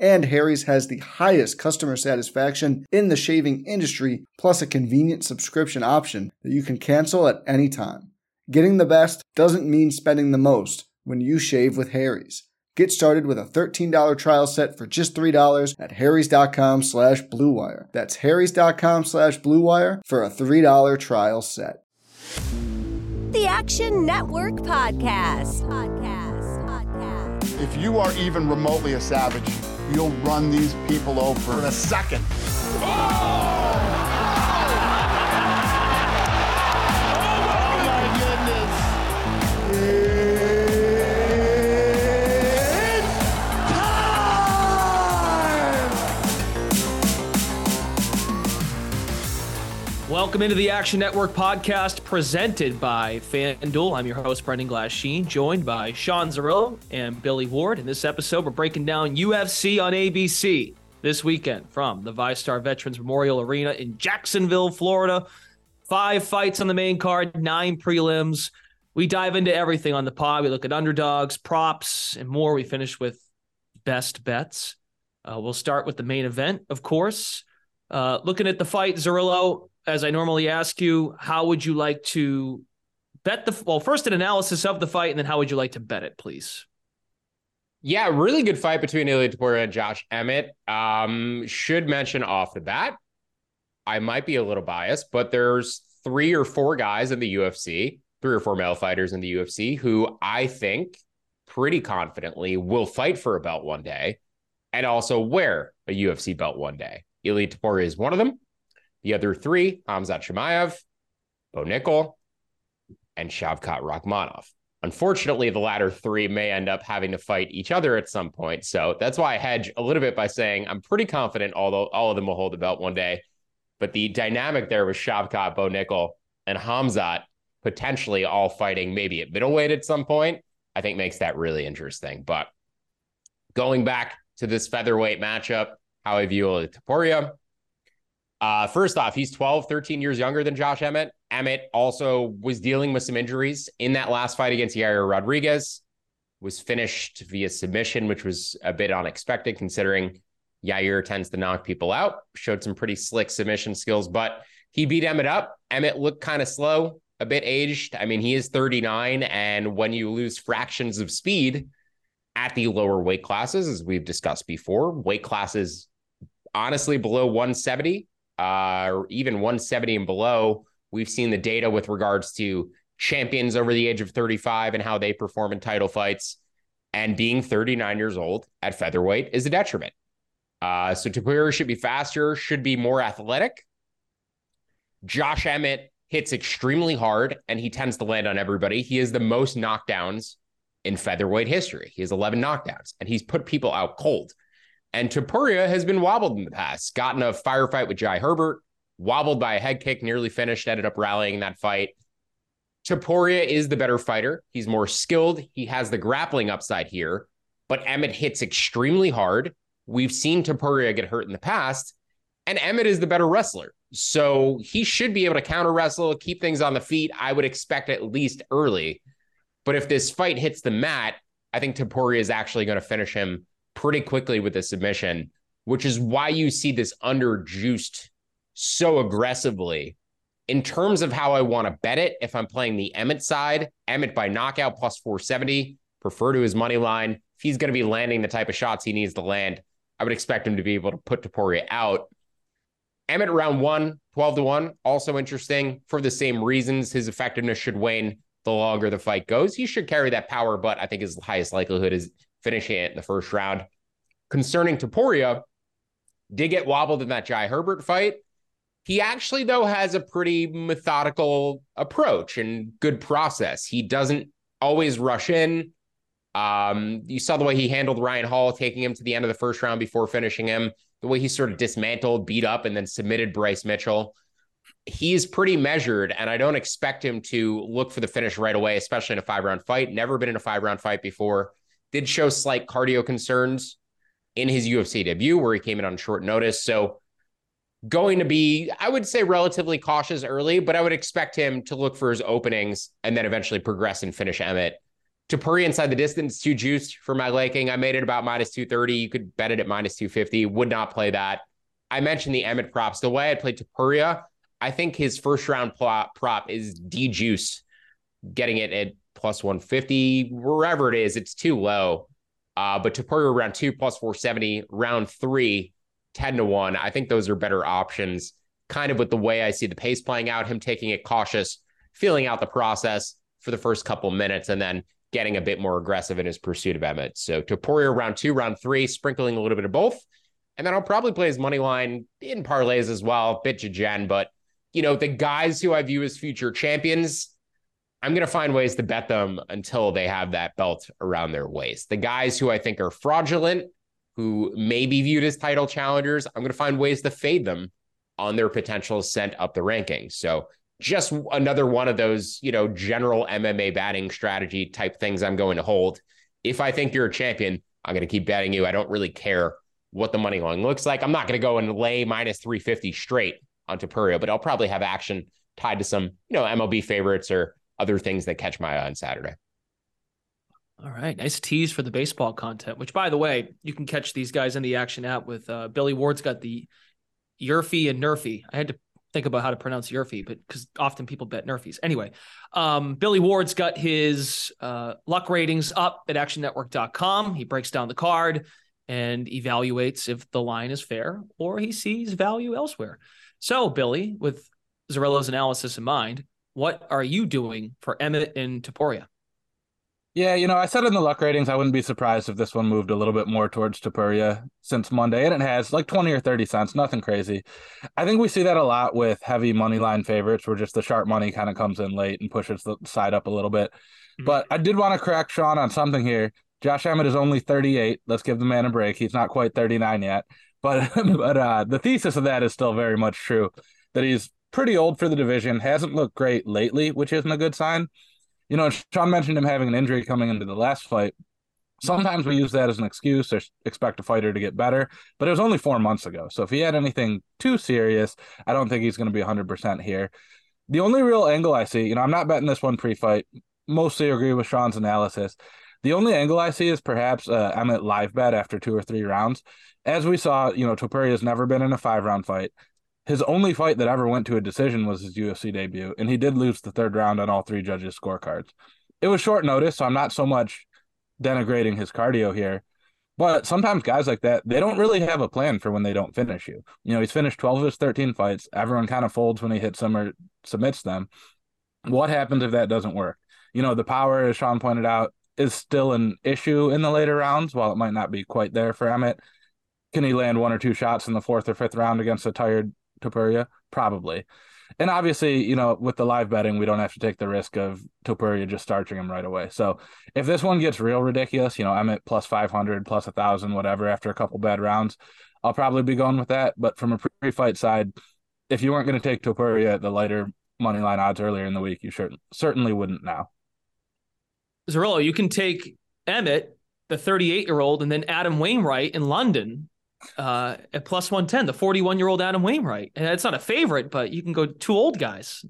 And Harry's has the highest customer satisfaction in the shaving industry, plus a convenient subscription option that you can cancel at any time. Getting the best doesn't mean spending the most when you shave with Harry's. Get started with a $13 trial set for just $3 at harrys.com slash bluewire. That's harrys.com slash bluewire for a $3 trial set. The Action Network Podcast. Podcast. Podcast. If you are even remotely a savage, you'll run these people over in a second. Oh, Welcome into the Action Network podcast presented by FanDuel. I'm your host, Brendan Glasheen, joined by Sean Zerillo and Billy Ward. In this episode, we're breaking down UFC on ABC this weekend from the VyStar Veterans Memorial Arena in Jacksonville, Florida. Five fights on the main card, nine prelims. We dive into everything on the pod. We look at underdogs, props, and more. We finish with best bets. Uh, we'll start with the main event, of course. Uh, looking at the fight, Zerillo, as I normally ask you, how would you like to bet the well? First, an analysis of the fight, and then how would you like to bet it, please? Yeah, really good fight between Ilia Topuria and Josh Emmett. Um, should mention off the bat, I might be a little biased, but there's three or four guys in the UFC, three or four male fighters in the UFC who I think pretty confidently will fight for a belt one day and also wear a UFC belt one day. Ilia Topuria is one of them. The other three, Hamzat Chimaev, Bo Nickal, and Shavkat Rakhmonov. Unfortunately, the latter three may end up having to fight each other at some point. So that's why I hedge a little bit by saying I'm pretty confident although all of them will hold the belt one day. But the dynamic there was Shavkat, Bo Nickal, and Hamzat potentially all fighting maybe at middleweight at some point, I think makes that really interesting. But going back to this featherweight matchup, how I view Ilia Topuria. Uh, first off, he's 12, 13 years younger than Josh Emmett. Emmett also was dealing with some injuries in that last fight against Yair Rodriguez, was finished via submission, which was a bit unexpected considering Yair tends to knock people out, showed some pretty slick submission skills, but he beat Emmett up. Emmett looked kind of slow, a bit aged. I mean, he is 39, and when you lose fractions of speed at the lower weight classes, as we've discussed before, weight classes honestly below 170 uh, even 170 and below. We've seen the data with regards to champions over the age of 35 and how they perform in title fights. And being 39 years old at featherweight is a detriment. Uh, so Topuria should be faster, should be more athletic. Josh Emmett hits extremely hard and he tends to land on everybody. He has the most knockdowns in featherweight history. He has 11 knockdowns and he's put people out cold. And Topuria has been wobbled in the past, gotten a firefight with Jai Herbert, wobbled by a head kick, nearly finished, ended up rallying that fight. Topuria is the better fighter. He's more skilled. He has the grappling upside here, but Emmett hits extremely hard. We've seen Topuria get hurt in the past, and Emmett is the better wrestler. So he should be able to counter wrestle, keep things on the feet. I would expect at least early. But if this fight hits the mat, I think Topuria is actually going to finish him pretty quickly with a submission, which is why you see this underjuiced so aggressively. In terms of how I want to bet it, if I'm playing the Emmett side, Emmett by knockout plus 470, prefer to his money line. If he's going to be landing the type of shots he needs to land, I would expect him to be able to put Topuria out. Emmett round one, 12 to 1, also interesting for the same reasons. His effectiveness should wane the longer the fight goes. He should carry that power, but I think his highest likelihood is finishing it in the first round. Concerning Topuria, did get wobbled in that Jai Herbert fight. He actually, though, has a pretty methodical approach and good process. He doesn't always rush in. Um, you saw the way he handled Ryan Hall, taking him to the end of the first round before finishing him, the way he sort of dismantled, beat up, and then submitted Bryce Mitchell. He's pretty measured, and I don't expect him to look for the finish right away, especially in a five round fight. Never been in a five round fight before. Did show slight cardio concerns in his UFC debut, where he came in on short notice. So, going to be, I would say, relatively cautious early, but I would expect him to look for his openings and then eventually progress and finish Emmett Topuria inside the distance, too juiced for my liking. I made it about minus 230. You could bet it at minus 250. Would not play that. I mentioned the Emmett props. The way I played Topuria, I think his first round prop, prop is D juice, getting it at plus 150, wherever it is. It's too low. Uh, but Topuria round two plus 470, round three, 10 to 1. I think those are better options, kind of with the way I see the pace playing out, him taking it cautious, feeling out the process for the first couple minutes, and then getting a bit more aggressive in his pursuit of Emmett. So Topuria round two, round three, sprinkling a little bit of both. And then I'll probably play his money line in parlays as well, bit to Jen. But, you know, the guys who I view as future champions, I'm going to find ways to bet them until they have that belt around their waist. The guys who I think are fraudulent, who may be viewed as title challengers, I'm going to find ways to fade them on their potential ascent up the rankings. So just another one of those, you know, general MMA batting strategy type things I'm going to hold. If I think you're a champion, I'm going to keep betting you. I don't really care what the money line looks like. I'm not going to go and lay minus 350 straight on Topuria, but I'll probably have action tied to some, you know, MLB favorites or other things that catch my eye on Saturday. All right, nice tease for the baseball content. Which, by the way, you can catch these guys in the action app with uh, Billy Ward's got the Yerfy and Nerfy. I had to think about how to pronounce Yerfy, but because often people bet Nerfies. Anyway, um, Billy Ward's got his uh, luck ratings up at actionnetwork.com. He breaks down the card and evaluates if the line is fair or he sees value elsewhere. So, Billy, with Zerillo's analysis in mind, what are you doing for Emmett and Topuria? Yeah, you know, I said in the luck ratings, I wouldn't be surprised if this one moved a little bit more towards Topuria since Monday, and it has like 20 or 30 cents, nothing crazy. I think we see that a lot with heavy money line favorites where just the sharp money kind of comes in late and pushes the side up a little bit. Mm-hmm. But I did want to correct Sean on something here. Josh Emmett is only 38. Let's give the man a break. He's not quite 39 yet. But but uh, the thesis of that is still very much true that he's pretty old for the division, hasn't looked great lately, which isn't a good sign you know, Sean mentioned him having an injury coming into the last fight. Sometimes we use that as an excuse or expect a fighter to get better, but it was only four months ago. So if he had anything too serious, I don't think he's going to be 100% here. The only real angle I see, you know, I'm not betting this one pre fight, mostly agree with Sean's analysis. The only angle I see is perhaps uh, Emmett live bet after two or three rounds. As we saw, you know, Topuria has never been in a five round fight his only fight that ever went to a decision was his UFC debut, and he did lose the third round on all three judges' scorecards. It was short notice, so I'm not so much denigrating his cardio here. But sometimes guys like that, they don't really have a plan for when they don't finish you. You know, he's finished 12 of his 13 fights. Everyone kind of folds when he hits them or submits them. What happens if that doesn't work? You know, the power, as Sean pointed out, is still an issue in the later rounds, while it might not be quite there for Emmett. Can he land one or two shots in the fourth or fifth round against a tired Topuria? Probably. And obviously, you know, with the live betting, we don't have to take the risk of Topuria just starching him right away. So if this one gets real ridiculous, you know, I'm at plus 500, plus a thousand, whatever, after a couple bad rounds, I'll probably be going with that. But from a pre fight side, if you weren't going to take Topuria at the lighter money line odds earlier in the week, you sure, certainly wouldn't now. Zerillo, you can take Emmett, the 38 year old, and then Adam Wainwright in London uh, at plus 110, the 41 year old Adam Wainwright. And it's not a favorite, but you can go two old guys.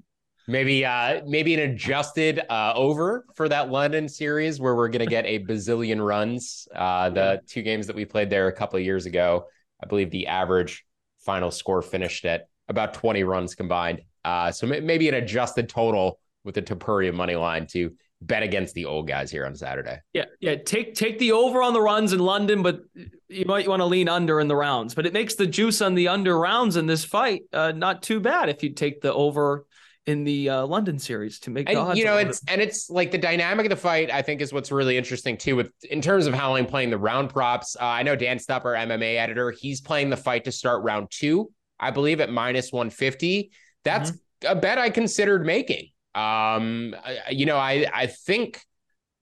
Maybe uh maybe an adjusted uh over for that London series where we're gonna get a bazillion runs. Uh the two games that we played there a couple of years ago, I believe the average final score finished at about 20 runs combined. Uh so maybe an adjusted total with the Topuria money line to bet against the old guys here on Saturday. Yeah, yeah. Take take the over on the runs in London, but you might want to lean under in the rounds. But it makes the juice on the under rounds in this fight uh, not too bad if you take the over in the uh, London series to make the and you know it's and it's like the dynamic of the fight i think is what's really interesting too with in terms of how i'm playing the round props uh, i know dan stupp our mma editor he's playing the fight to start round two i believe at minus 150 that's a bet i considered making um you know i i think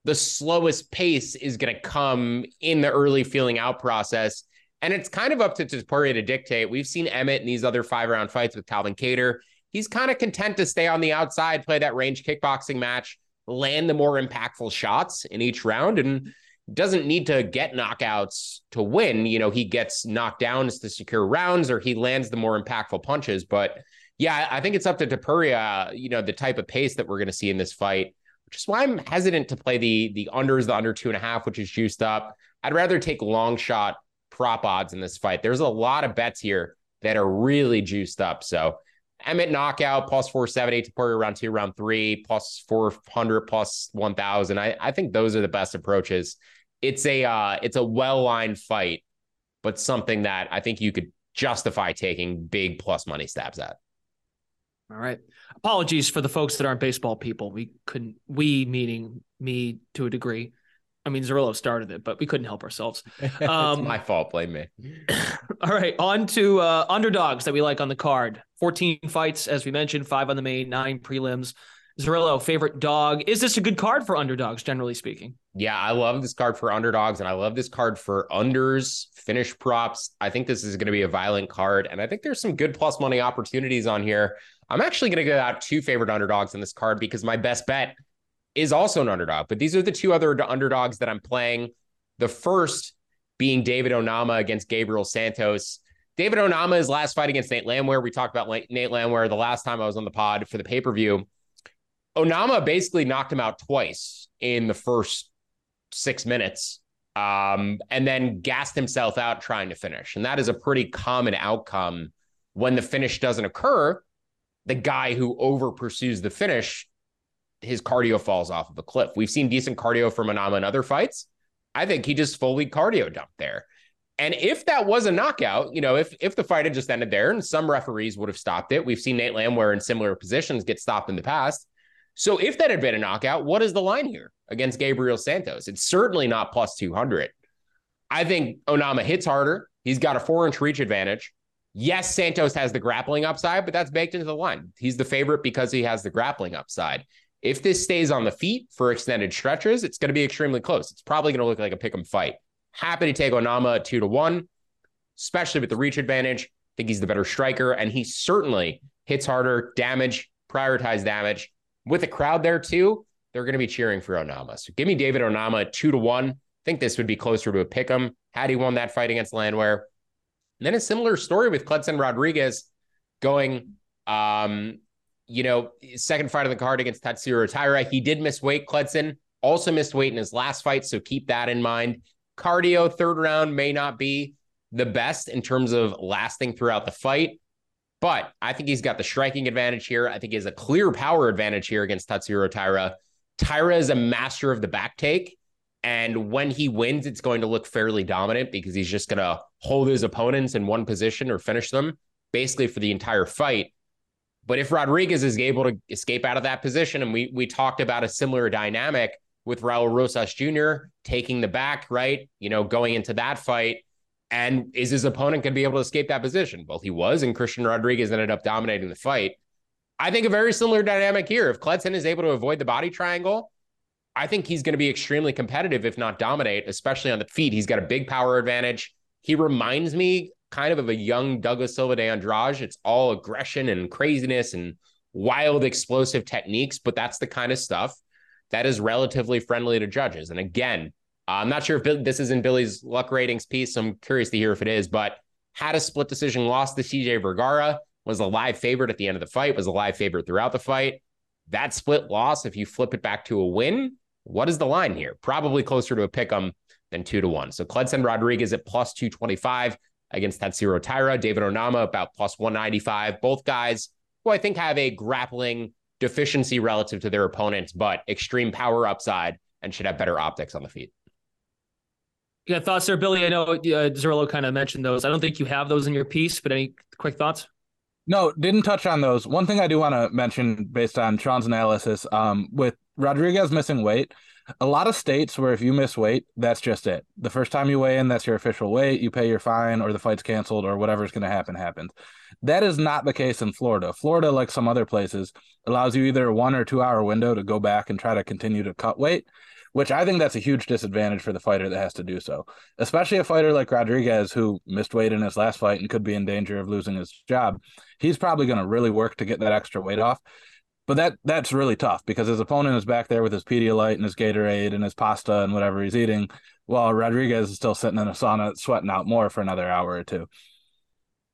the slowest pace is going to come in the early feeling out process and it's kind of up to Topuria to dictate. We've seen Emmett in these other five round fights with Calvin Kattar he's kind of content to stay on the outside, play that range kickboxing match, land the more impactful shots in each round, and doesn't need to get knockouts to win. You know, he gets knockdowns to secure rounds or he lands the more impactful punches. But yeah, I think it's up to Topuria, you know, the type of pace that we're going to see in this fight, which is why I'm hesitant to play the the unders, the under two and a half, which is juiced up. I'd rather take long shot prop odds in this fight. There's a lot of bets here that are really juiced up. So Emmett knockout plus 478 Topuria round two, round three, plus 400, plus 1000. I, I think those are the best approaches. It's a uh, it's a well lined fight, but something that I think you could justify taking big plus money stabs at. All right. Apologies for the folks that aren't baseball people. We couldn't, we meaning me to a degree. I mean, Zerillo started it, but we couldn't help ourselves. it's Um, my fault. Blame me. All right. On to uh, underdogs that we like on the card 14 fights, as we mentioned, five on the main, nine prelims. Zerillo, favorite dog. Is this a good card for underdogs, generally speaking? Yeah, I love this card for underdogs and I love this card for unders, finish props. I think this is going to be a violent card and I think there's some good plus money opportunities on here. I'm actually going to go out two favorite underdogs in this card because my best bet is also an underdog, but these are the two other underdogs that I'm playing. The first being David Onama against Gabriel Santos. David Onama's last fight against Nate Landwehr. We talked about Nate Landwehr the last time I was on the pod for the pay per view. Onama basically knocked him out twice in the first six minutes um, and then gassed himself out trying to finish. And that is a pretty common outcome when the finish doesn't occur. The guy who over pursues the finish, his cardio falls off of a cliff. We've seen decent cardio from Onama in other fights. I think he just fully cardio dumped there. And if that was a knockout, you know, if if the fight had just ended there and some referees would have stopped it, we've seen Nate Landwehr in similar positions get stopped in the past. So if that had been a knockout, what is the line here against Gabriel Santos? It's certainly not plus 200. I think Onama hits harder. He's got a four inch reach advantage. Yes, Santos has the grappling upside, but that's baked into the line. He's the favorite because he has the grappling upside. If this stays on the feet for extended stretches, it's going to be extremely close. It's probably going to look like a pick 'em fight. Happy to take Onama at two to one, especially with the reach advantage. I think he's the better striker, and he certainly hits harder, damage, prioritize damage. With the crowd there too, they're going to be cheering for Onama. So give me David Onama two to one. I think this would be closer to a pick 'em had he won that fight against Landwehr. And then a similar story with Cledson Rodrigues going, um, you know, second fight of the card against Tatsuro Taira. He did miss weight, Cledson. Also missed weight in his last fight, so keep that in mind. Cardio, third round may not be the best in terms of lasting throughout the fight, but I think he's got the striking advantage here. I think he has a clear power advantage here against Tatsuro Taira. Taira is a master of the back take. And when he wins, it's going to look fairly dominant because he's just going to hold his opponents in one position or finish them basically for the entire fight. But if Rodriguez is able to escape out of that position, and we we talked about a similar dynamic with Raul Rosas Jr. taking the back, right? You know, going into that fight. And is his opponent going to be able to escape that position? Well, he was, and Christian Rodriguez ended up dominating the fight. I think a very similar dynamic here. If Cledson is able to avoid the body triangle, I think he's going to be extremely competitive, if not dominate, especially on the feet. He's got a big power advantage. He reminds me kind of of a young Douglas Silva de Andrade. It's all aggression and craziness and wild, explosive techniques, but that's the kind of stuff that is relatively friendly to judges. And again, uh, I'm not sure if this is in Billy's luck ratings piece. So I'm curious to hear if it is, but had a split decision loss to CJ Vergara, was a live favorite at the end of the fight, was a live favorite throughout the fight. That split loss, if you flip it back to a win, what is the line here? Probably closer to a pick 'em than two to one. So Cledson Rodrigues at plus 225 against Tatsuro Taira, David Onama about plus 195. Both guys who I think have a grappling deficiency relative to their opponents, but extreme power upside and should have better optics on the feet. Yeah, thoughts there, Billy? I know uh, Zerillo kind of mentioned those. I don't think you have those in your piece, but any quick thoughts? No, didn't touch on those. One thing I do want to mention based on Sean's analysis, um, with Rodriguez missing weight, a lot of states where if you miss weight, that's just it. The first time you weigh in, that's your official weight. You pay your fine, or the fight's canceled, or whatever's going to happen happens. That is not the case in Florida. Florida, like some other places, allows you either a one or two hour window to go back and try to continue to cut weight, which I think that's a huge disadvantage for the fighter that has to do so, especially a fighter like Rodriguez who missed weight in his last fight and could be in danger of losing his job. He's probably going to really work to get that extra weight off. But that that's really tough because his opponent is back there with his Pedialyte and his Gatorade and his pasta and whatever he's eating, while Rodriguez is still sitting in a sauna sweating out more for another hour or two.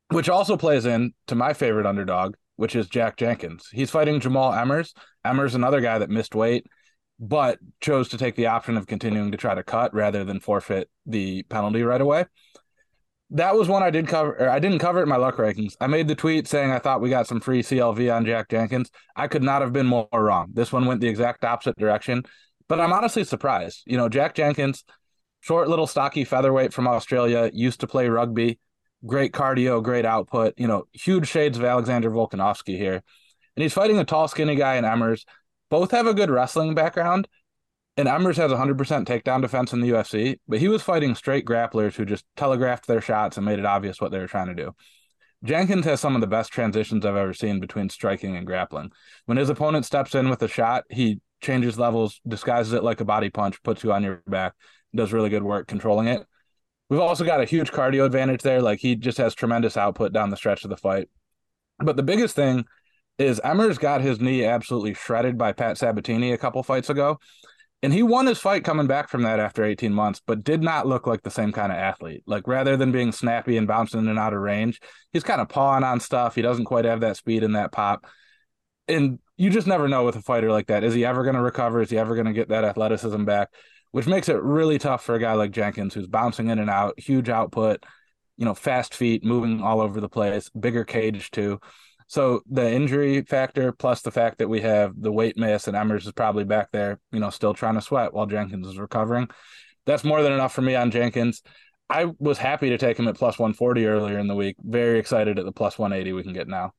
Which also plays in to my favorite underdog, which is Jack Jenkins. He's fighting Jamall Emmers. Emmers, another guy that missed weight, but chose to take the option of continuing to try to cut rather than forfeit the penalty right away that was one I did cover. I didn't cover it in my luck rankings. I made the tweet saying I thought we got some free CLV on Jack Jenkins. I could not have been more wrong. This one went the exact opposite direction, but I'm honestly surprised. You know, Jack Jenkins, short, little, stocky featherweight from Australia, used to play rugby, great cardio, great output. You know, huge shades of Alexander Volkanovski here, and he's fighting a tall, skinny guy in Emmers. Both have a good wrestling background, and Emmers has 100% takedown defense in the UFC, but he was fighting straight grapplers who just telegraphed their shots and made it obvious what they were trying to do. Jenkins has some of the best transitions I've ever seen between striking and grappling. When his opponent steps in with a shot, he changes levels, disguises it like a body punch, puts you on your back, does really good work controlling it. We've also got a huge cardio advantage there. Like he just has tremendous output down the stretch of the fight. But the biggest thing is Emmers got his knee absolutely shredded by Pat Sabatini a couple fights ago. And he won his fight coming back from that after 18 months, but did not look like the same kind of athlete. Like rather than being snappy and bouncing in and out of range, he's kind of pawing on stuff. He doesn't quite have that speed and that pop. And you just never know with a fighter like that. Is he ever going to recover? Is he ever going to get that athleticism back? Which makes it really tough for a guy like Jenkins, who's bouncing in and out, huge output, you know, fast feet, moving all over the place, bigger cage too. So the injury factor plus the fact that we have the weight miss and Emmers is probably back there, you know, still trying to sweat while Jenkins is recovering. That's more than enough for me on Jenkins. I was happy to take him at plus 140 earlier in the week. Very excited at the plus 180 we can get now.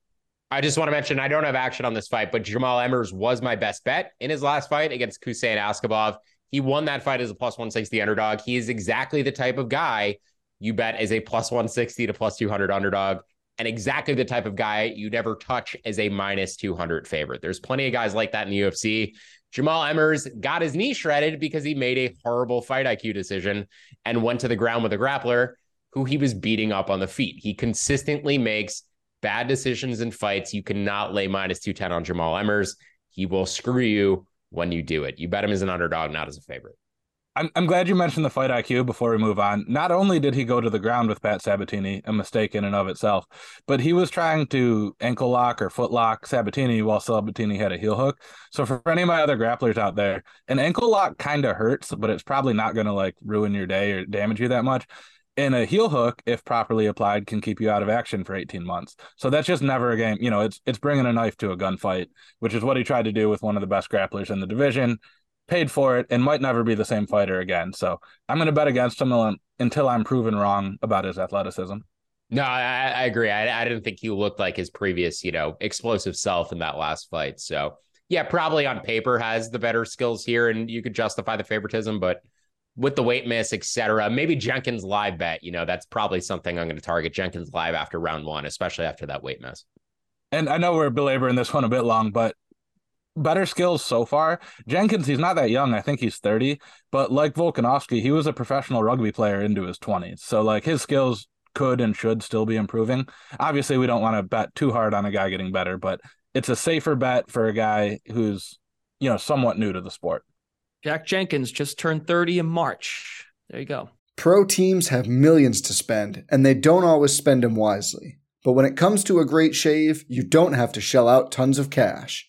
I just want to mention I don't have action on this fight, but Jamall Emmers was my best bet in his last fight against Khusein Askhabov. He won that fight as a plus 160 underdog. He is exactly the type of guy you bet as a plus 160 to plus 200 underdog and exactly the type of guy you'd ever touch as a minus 200 favorite. There's plenty of guys like that in the UFC. Jamall Emmers got his knee shredded because he made a horrible fight IQ decision and went to the ground with a grappler who he was beating up on the feet. He consistently makes bad decisions in fights. You cannot lay minus 210 on Jamall Emmers. He will screw you when you do it. You bet him as an underdog, not as a favorite. I'm, I'm glad you mentioned the fight IQ before we move on. Not only did he go to the ground with Pat Sabatini, a mistake in and of itself, but he was trying to ankle lock or foot lock Sabatini while Sabatini had a heel hook. So for any of my other grapplers out there, an ankle lock kind of hurts, but it's probably not going to like ruin your day or damage you that much. And a heel hook, if properly applied, can keep you out of action for 18 months. So that's just never a game. You know, it's it's bringing a knife to a gunfight, which is what he tried to do with one of the best grapplers in the division paid for it and might never be the same fighter again. So I'm going to bet against him until I'm proven wrong about his athleticism. No, I, I agree. I, I didn't think he looked like his previous, you know, explosive self in that last fight. So yeah, probably on paper has the better skills here, and you could justify the favoritism, but with the weight miss, etc. Maybe Jenkins live bet. You know, that's probably something I'm going to target Jenkins live after round one, especially after that weight miss. And I know we're belaboring this one a bit long, but better skills so far. Jenkins, he's not that young. I think he's 30, but like Volkanovski, he was a professional rugby player into his 20s. So like his skills could and should still be improving. Obviously, we don't want to bet too hard on a guy getting better, but it's a safer bet for a guy who's, you know, somewhat new to the sport. Jack Jenkins just turned 30 in March. There you go. Pro teams have millions to spend, and they don't always spend them wisely. But when it comes to a great shave, you don't have to shell out tons of cash.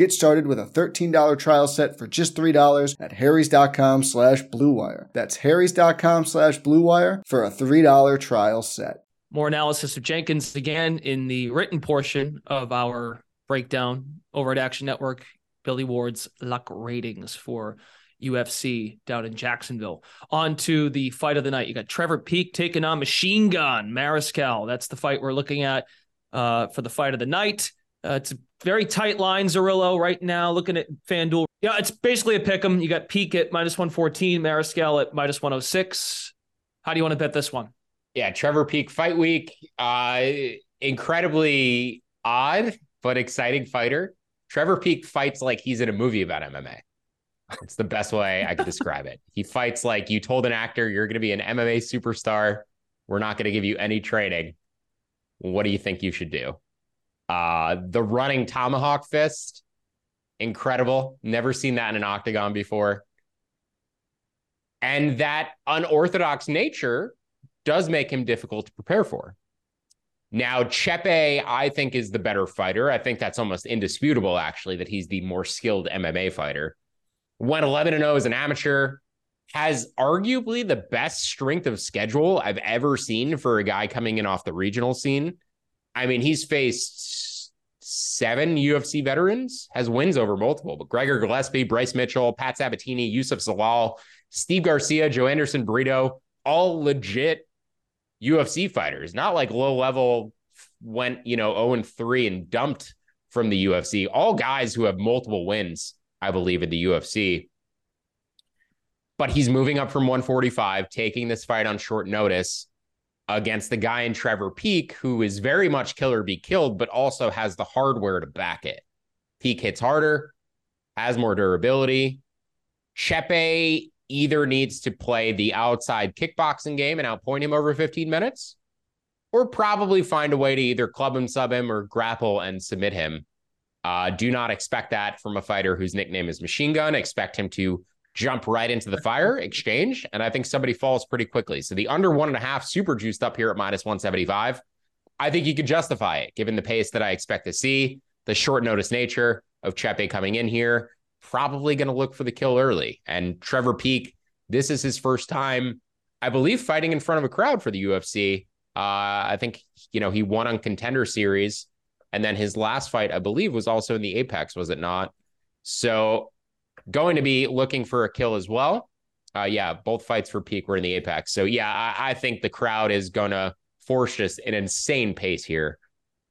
Get started with a $13 trial set for just $3 at harrys.com slash bluewire. That's harrys.com slash bluewire for a $3 trial set. More analysis of Jenkins again in the written portion of our breakdown over at Action Network. Billy Ward's luck ratings for UFC down in Jacksonville. On to the fight of the night. You got Trevor Peek taking on Machine Gun Mariscal. That's the fight we're looking at uh, for the fight of the night. Uh, it's a very tight line, Zerillo, right now. Looking at FanDuel. Yeah, it's basically a pick 'em. You got Peek at minus 114, Mariscal at minus 106. How do you want to bet this one? Yeah, Trevor Peek fight week. Uh, incredibly odd, but exciting fighter. Trevor Peek fights like he's in a movie about MMA. It's the best way I could describe it. He fights like you told an actor you're going to be an MMA superstar. We're not going to give you any training. What do you think you should do? Uh, the running tomahawk fist, incredible. Never seen that in an octagon before. And that unorthodox nature does make him difficult to prepare for. Now, Chepe, I think, is the better fighter. I think that's almost indisputable, actually, that he's the more skilled MMA fighter. Went 11 0 as an amateur, has arguably the best strength of schedule I've ever seen for a guy coming in off the regional scene. I mean, he's faced seven UFC veterans, has wins over multiple, but Gregor Gillespie, Bryce Mitchell, Pat Sabatini, Youssef Zalal, Steve Garcia, Joanderson Brito, all legit UFC fighters, not like low level went, you know, 0 and 3 and dumped from the UFC. All guys who have multiple wins, I believe, in the UFC. But he's moving up from 145, taking this fight on short notice against the guy in Trevor Peek, who is very much kill or be killed, but also has the hardware to back it. Peek hits harder, has more durability. Chepe either needs to play the outside kickboxing game and outpoint him over 15 minutes, or probably find a way to either club him, sub him, or grapple and submit him. Uh, do not expect that from a fighter whose nickname is Machine Gun. Expect him to jump right into the fire exchange. And I think somebody falls pretty quickly. So the under one and a half super juiced up here at minus 175. I think you could justify it given the pace that I expect to see, the short notice nature of Chepe coming in here. Probably going to look for the kill early. And Trevor Peek, this is his first time, I believe, fighting in front of a crowd for the UFC. Uh, I think, you know, he won on contender series. And then his last fight, I believe, was also in the Apex, was it not? So going to be looking for a kill as well. Uh, yeah, both fights for Peek were in the Apex. So yeah, I, I think the crowd is gonna force just an insane pace here.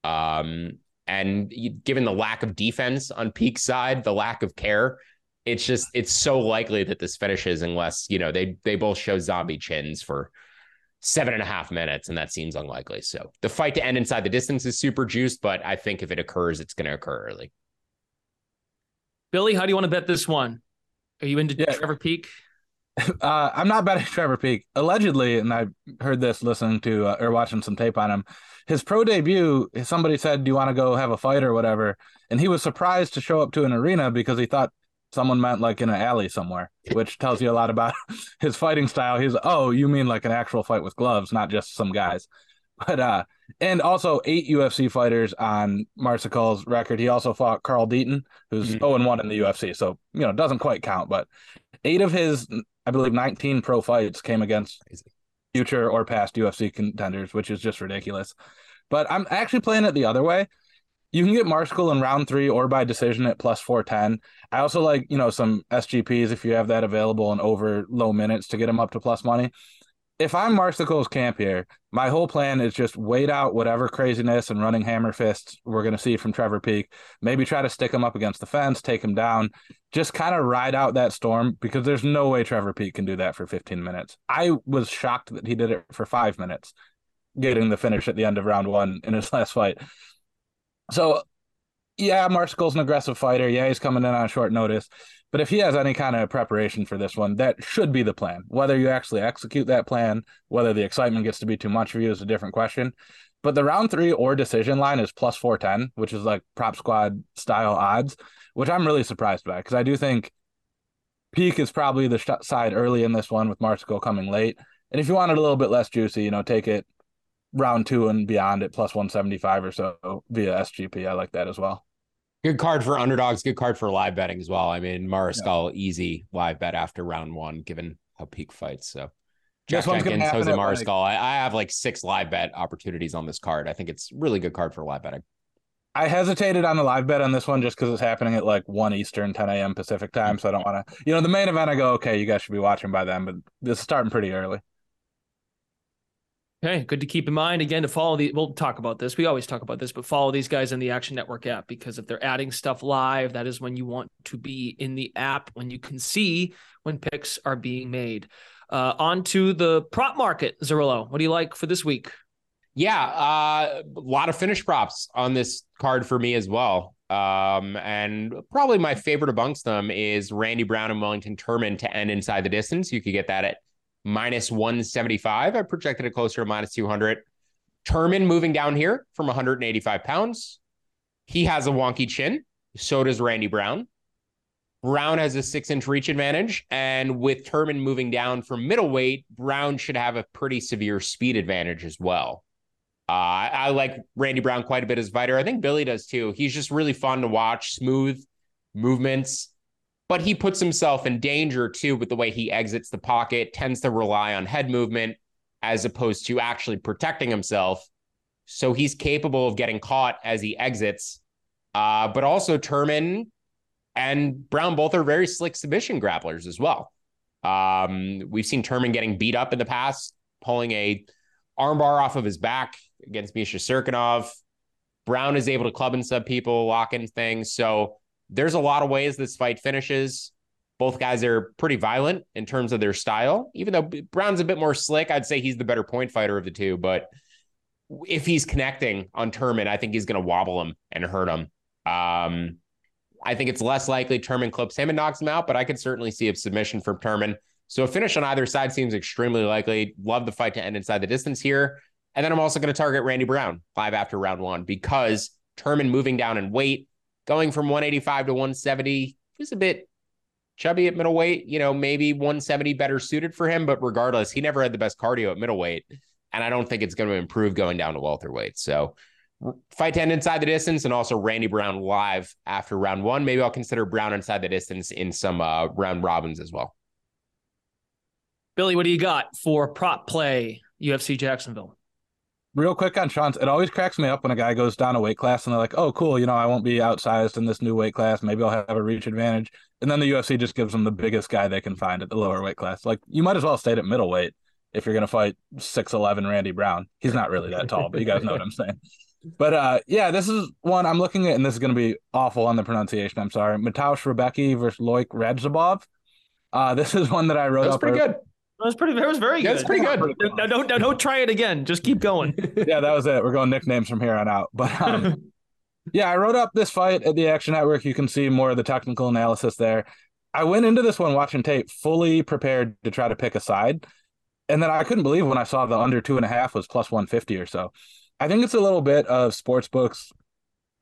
Um, and given the lack of defense on Peek's side, the lack of care, it's just it's so likely that this finishes unless you know they they both show zombie chins for seven and a half minutes, and that seems unlikely. So the fight to end inside the distance is super juiced, but I think if it occurs, it's going to occur early. Billy, how do you want to bet this one? Are you into Yeah. Trevor Peek? Uh, I'm not betting Trevor Peek. Allegedly, and I heard this listening to uh, or watching some tape on him. His pro debut, somebody said, "Do you want to go have a fight or whatever?" And he was surprised to show up to an arena because he thought someone meant like in an alley somewhere, which tells you a lot about his fighting style. He's, "Oh, you mean like an actual fight with gloves, not just some guys." But uh, and also eight UFC fighters on Mariscal's record. He also fought Carl Deaton, who's Mhm. 0 and 1 in the UFC, so you know doesn't quite count. But eight of his, I believe, 19 pro fights came against future or past UFC contenders, which is just ridiculous. But I'm actually playing it the other way. You can get Marshall in round three or by decision at plus 410. I also like, you know, some SGPs if you have that available and over low minutes to get them up to plus money. If I'm Marshall's camp here, my whole plan is just wait out whatever craziness and running hammer fists we're going to see from Trevor Peek. Maybe try to stick him up against the fence, take him down, just kind of ride out that storm because there's no way Trevor Peek can do that for 15 minutes. I was shocked that he did it for five minutes, getting the finish at the end of round one in his last fight. So yeah, Mariscal's an aggressive fighter. Yeah, he's coming in on short notice. But if he has any kind of preparation for this one, that should be the plan. Whether you actually execute that plan, whether the excitement gets to be too much for you is a different question. But the round three or decision line is plus 410, which is like prop squad style odds, which I'm really surprised by because I do think Peek is probably the sh- side early in this one with Mariscal coming late. And if you want it a little bit less juicy, you know, take it round two and beyond at plus 175 or so via SGP. I like that as well. Good card for underdogs. Good card for live betting as well. I mean, Mariscal yeah. easy live bet after round one, given how Peek fights. So Jack Jenkins, Jose Mariscal. Like, I, I have like six live bet opportunities on this card. I think it's really good card for live betting. I hesitated on the live bet on this one just because it's happening at like 1 Eastern, 10 a.m. Pacific time. So I don't want to, you know, the main event, I go, okay, you guys should be watching by then, but this is starting pretty early. Okay, good to keep in mind. Again, to follow the, we'll talk about this. We always talk about this, but follow these guys in the Action Network app because if they're adding stuff live, that is when you want to be in the app when you can see when picks are being made. Uh, on to the prop market, Zerillo. What do you like for this week? Yeah, uh, a lot of finish props on this card for me as well. Um, and probably my favorite amongst them is Randy Brown and Wellington Turman to end inside the distance. You could get that at minus 175. I projected it closer to minus 200. Turman moving down here from 185 pounds. He has a wonky chin. So does Randy Brown. Brown has a six inch reach advantage. And with Turman moving down from middleweight, Brown should have a pretty severe speed advantage as well. Uh, I, like Randy Brown quite a bit as fighter. I think Billy does too. He's just really fun to watch, smooth movements but he puts himself in danger too with the way he exits the pocket, tends to rely on head movement as opposed to actually protecting himself. So he's capable of getting caught as he exits. Uh, but also Turman and Brown both are very slick submission grapplers as well. Um, we've seen Turman getting beat up in the past, pulling a armbar off of his back against Misha Cirkunov. Brown is able to club and sub people, lock in things. So there's a lot of ways this fight finishes. Both guys are pretty violent in terms of their style. Even though Brown's a bit more slick, I'd say he's the better point fighter of the two. But if he's connecting on Turman, I think he's going to wobble him and hurt him. Um, I think it's less likely Turman clips him and knocks him out, but I could certainly see a submission from Turman. So a finish on either side seems extremely likely. Love the fight to end inside the distance here. And then I'm also going to target Randy Brown five after round one because Turman moving down in weight going from 185 to 170 was a bit chubby at middleweight. You know, maybe 170 better suited for him, but regardless, he never had the best cardio at middleweight. And I don't think it's going to improve going down to welterweight. So fight 10 inside the distance and also Randy Brown live after round one. Maybe I'll consider Brown inside the distance in some uh, round robins as well. Billy, what do you got for prop play UFC Jacksonville? Real quick on Sean's, it always cracks me up when a guy goes down a weight class and they're like, oh, cool, you know, I won't be outsized in this new weight class. Maybe I'll have a reach advantage. And then the UFC just gives them the biggest guy they can find at the lower weight class. Like, you might as well stay at middleweight if you're going to fight 6'11 Randy Brown. He's not really that tall, but you guys know what I'm saying. But uh, yeah, this is one I'm looking at, and this is going to be awful on the pronunciation. I'm sorry. Mateusz Rebecki versus Loik Radzhabov. Uh, this is one that I wrote That's up. pretty good. That was pretty. That was very good. That's pretty good. Now, don't, now, don't try it again. Just keep going. yeah, that was it. We're going nicknames from here on out. But um, yeah, I wrote up this fight at the Action Network. You can see more of the technical analysis there. I went into this one watching tape fully prepared to try to pick a side, and then I couldn't believe when I saw the under two and a half was plus one fifty or so. I think it's a little bit of sports books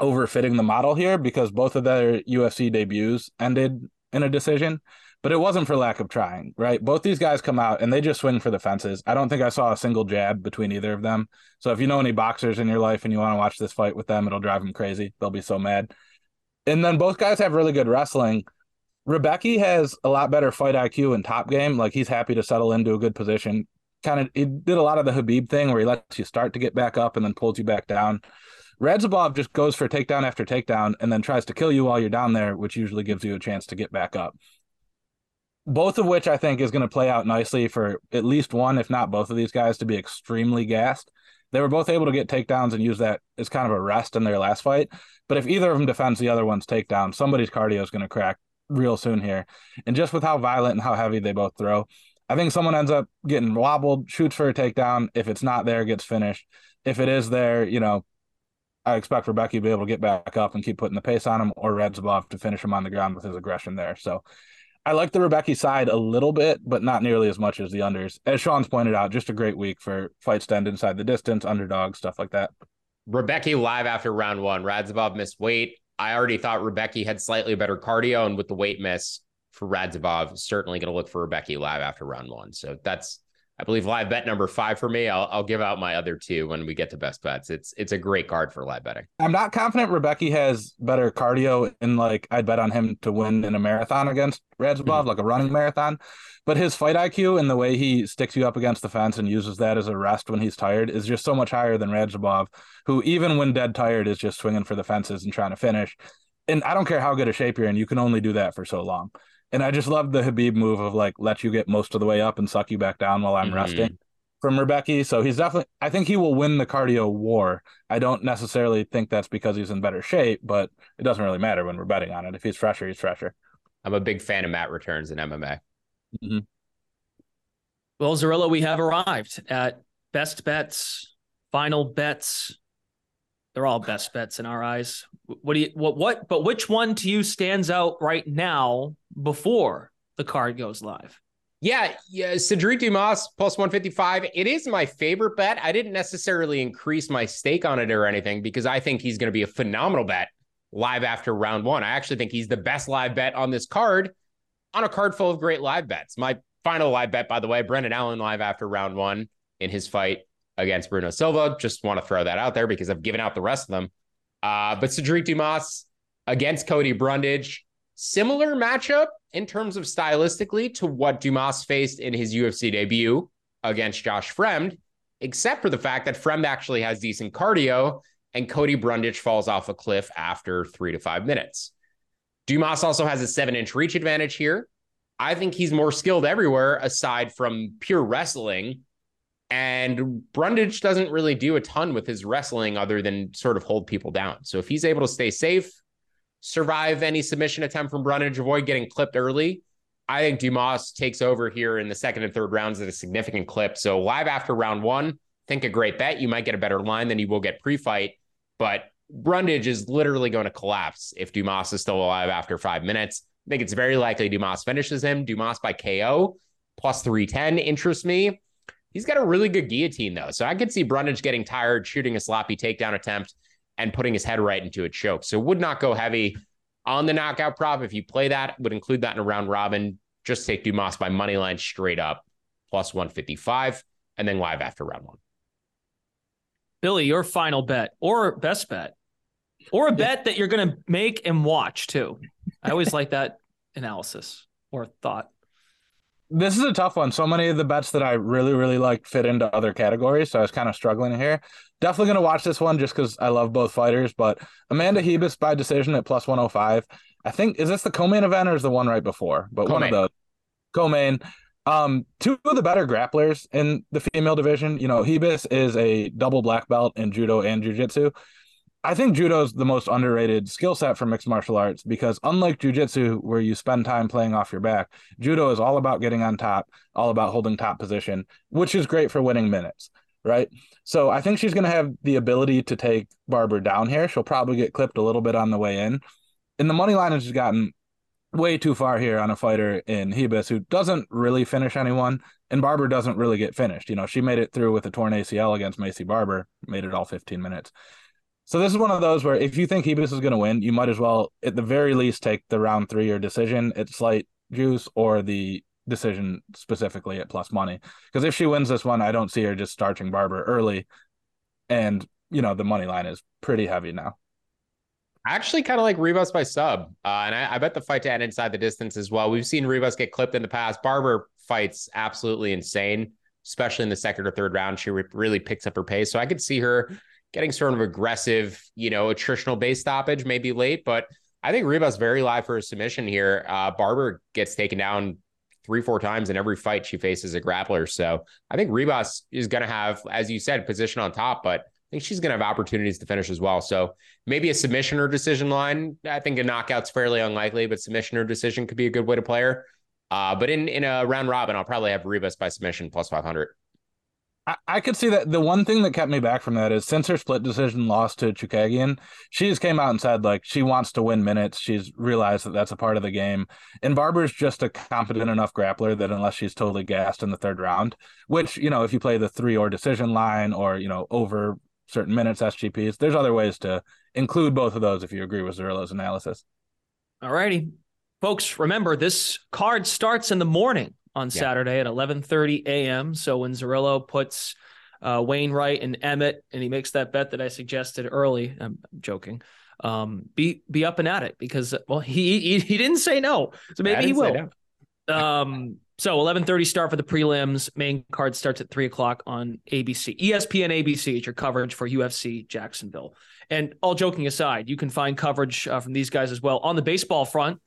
overfitting the model here because both of their UFC debuts ended in a decision but it wasn't for lack of trying, right? Both these guys come out and they just swing for the fences. I don't think I saw a single jab between either of them. So if you know any boxers in your life and you want to watch this fight with them, it'll drive them crazy. They'll be so mad. And then both guys have really good wrestling. Rebecki has a lot better fight IQ and top game. Like he's happy to settle into a good position. Kind of, he did a lot of the Khabib thing where he lets you start to get back up and then pulls you back down. Radzhabov just goes for takedown after takedown and then tries to kill you while you're down there, which usually gives you a chance to get back up both of which I think is going to play out nicely for at least one, if not both of these guys to be extremely gassed. They were both able to get takedowns and use that as kind of a rest in their last fight. But if either of them defends the other one's takedown, somebody's cardio is going to crack real soon here. And just with how violent and how heavy they both throw, I think someone ends up getting wobbled, shoots for a takedown. If it's not there, gets finished. If it is there, you know, I expect Rebecki to be able to get back up and keep putting the pace on him, or Radzhabov to finish him on the ground with his aggression there. So I like the Rebecki side a little bit, but not nearly as much as the unders. As Sean's pointed out, just a great week for fights to end inside the distance, underdog, stuff like that. Rebecki live after round one. Radzhabov missed weight. I already thought Rebecki had slightly better cardio, and with the weight miss for Radzhabov, certainly going to look for Rebecki live after round one. So that's I believe live bet number five for me. I'll, I'll give out my other two when we get to best bets. It's it's a great card for live betting. I'm not confident Rebecki has better cardio and like I'd bet on him to win in a marathon against Radzhabov, mm-hmm. like a running marathon. But his fight IQ and the way he sticks you up against the fence and uses that as a rest when he's tired is just so much higher than Radzhabov, who even when dead tired is just swinging for the fences and trying to finish. And I don't care how good a shape you're in, you can only do that for so long. And I just love the Khabib move of like let you get most of the way up and suck you back down while I'm mm-hmm. resting from Rebecki. So he's definitely I think he will win the cardio war. I don't necessarily think that's because he's in better shape, but it doesn't really matter when we're betting on it. If he's fresher, he's fresher. I'm a big fan of mat returns in MMA. Mm-hmm. Well, Zerillo, we have arrived at best bets, final bets. They're all best bets in our eyes. What do you what what but which one to you stands out right now before the card goes live? Yeah, yeah, Cedric Dumas plus 155. It is my favorite bet. I didn't necessarily increase my stake on it or anything because I think he's going to be a phenomenal bet live after round one. I actually think he's the best live bet on this card on a card full of great live bets. My final live bet, by the way, Brendan Allen live after round one in his fight against Bruno Silva. Just want to throw that out there because I've given out the rest of them. Uh, but Cedric Dumas against Cody Brundage, similar matchup in terms of stylistically to what Dumas faced in his UFC debut against Josh Fremd, except for the fact that Fremd actually has decent cardio and Cody Brundage falls off a cliff after three to five minutes. Dumas also has a seven inch reach advantage here. I think he's more skilled everywhere aside from pure wrestling. And Brundage doesn't really do a ton with his wrestling other than sort of hold people down. So if he's able to stay safe, survive any submission attempt from Brundage, avoid getting clipped early, I think Dumas takes over here in the second and third rounds at a significant clip. So live after round one, think a great bet. You might get a better line than you will get pre-fight, but Brundage is literally going to collapse if Dumas is still alive after five minutes. I think it's very likely Dumas finishes him. Dumas by KO plus 310 interests me. He's got a really good guillotine, though. So I could see Brundage getting tired, shooting a sloppy takedown attempt, and putting his head right into a choke. So would not go heavy on the knockout prop. If you play that, would include that in a round robin. Just take Dumas by money line straight up, plus 155, and then live after round one. Billy, your final bet or best bet, or a bet that you're going to make and watch too. I always like that analysis or thought. This is a tough one. So many of the bets that I really, really like fit into other categories. So I was kind of struggling here. Definitely going to watch this one just because I love both fighters. But Amanda Ribas by decision at plus 105. I think, is this the co main event or is the one right before? But co-main. one of the Co main. Um, two of the better grapplers in the female division. You know, Ribas is a double black belt in judo and jujitsu. I think judo is the most underrated skill set for mixed martial arts because unlike jujitsu, where you spend time playing off your back, judo is all about getting on top, all about holding top position, which is great for winning minutes, right? So I think she's going to have the ability to take Barber down here. She'll probably get clipped a little bit on the way in. And the money line has gotten way too far here on a fighter in Ribas who doesn't really finish anyone, and Barber doesn't really get finished. You know, she made it through with a torn ACL against Maycee Barber, made it all 15 minutes. So this is one of those where if you think Ribas is going to win, you might as well, at the very least, take the round three or decision at slight juice or the decision specifically at plus money. Because if she wins this one, I don't see her just starching Barber early, and you know the money line is pretty heavy now. I actually kind of like Ribas by sub, uh, and I, I, bet the fight to end inside the distance as well. We've seen Ribas get clipped in the past. Barber fights absolutely insane, especially in the second or third round. She re- really picks up her pace, so I could see her getting sort of aggressive, you know, attritional base stoppage, maybe late, but I think Ribas very live for a submission here. Uh, Barber gets taken down three, four times in every fight she faces a grappler. So I think Ribas is going to have, as you said, position on top, but I think she's going to have opportunities to finish as well. So maybe a submission or decision line. I think a knockout's fairly unlikely, but submission or decision could be a good way to play her. Uh, but in in a round robin, I'll probably have Ribas by submission plus 500. I, could see that. The one thing that kept me back from that is since her split decision loss to Chookagian, she just came out and said like she wants to win minutes. She's realized that that's a part of the game. And Barber's just a competent enough grappler that unless she's totally gassed in the third round, which you know if you play the three or decision line or you know over certain minutes SGPs, there's other ways to include both of those if you agree with Zerillo's analysis. All righty. Folks, remember this card starts in the morning on yeah. Saturday at 11:30 a.m. So when Zerillo puts uh, Wainwright and Emmett, and he makes that bet that I suggested early, I'm joking. Um, be be up and at it because well he he, he didn't say no, so maybe he will. No. um, so 11:30 start for the prelims. Main card starts at three o'clock on ABC, ESPN ABC. It's your coverage for UFC Jacksonville. And all joking aside, you can find coverage uh, from these guys as well on the baseball front.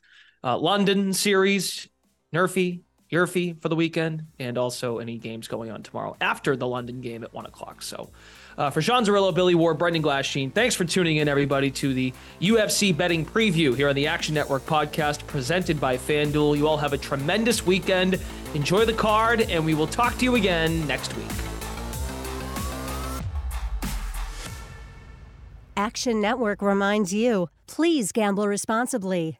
Uh, London series, NRFI, YRFI for the weekend, and also any games going on tomorrow after the London game at one o'clock. So, uh, for Sean Zerillo, Billy Ward, Brendan Glasheen, thanks for tuning in, everybody, to the UFC betting preview here on the Action Network podcast presented by FanDuel. You all have a tremendous weekend. Enjoy the card, and we will talk to you again next week. Action Network reminds you please gamble responsibly.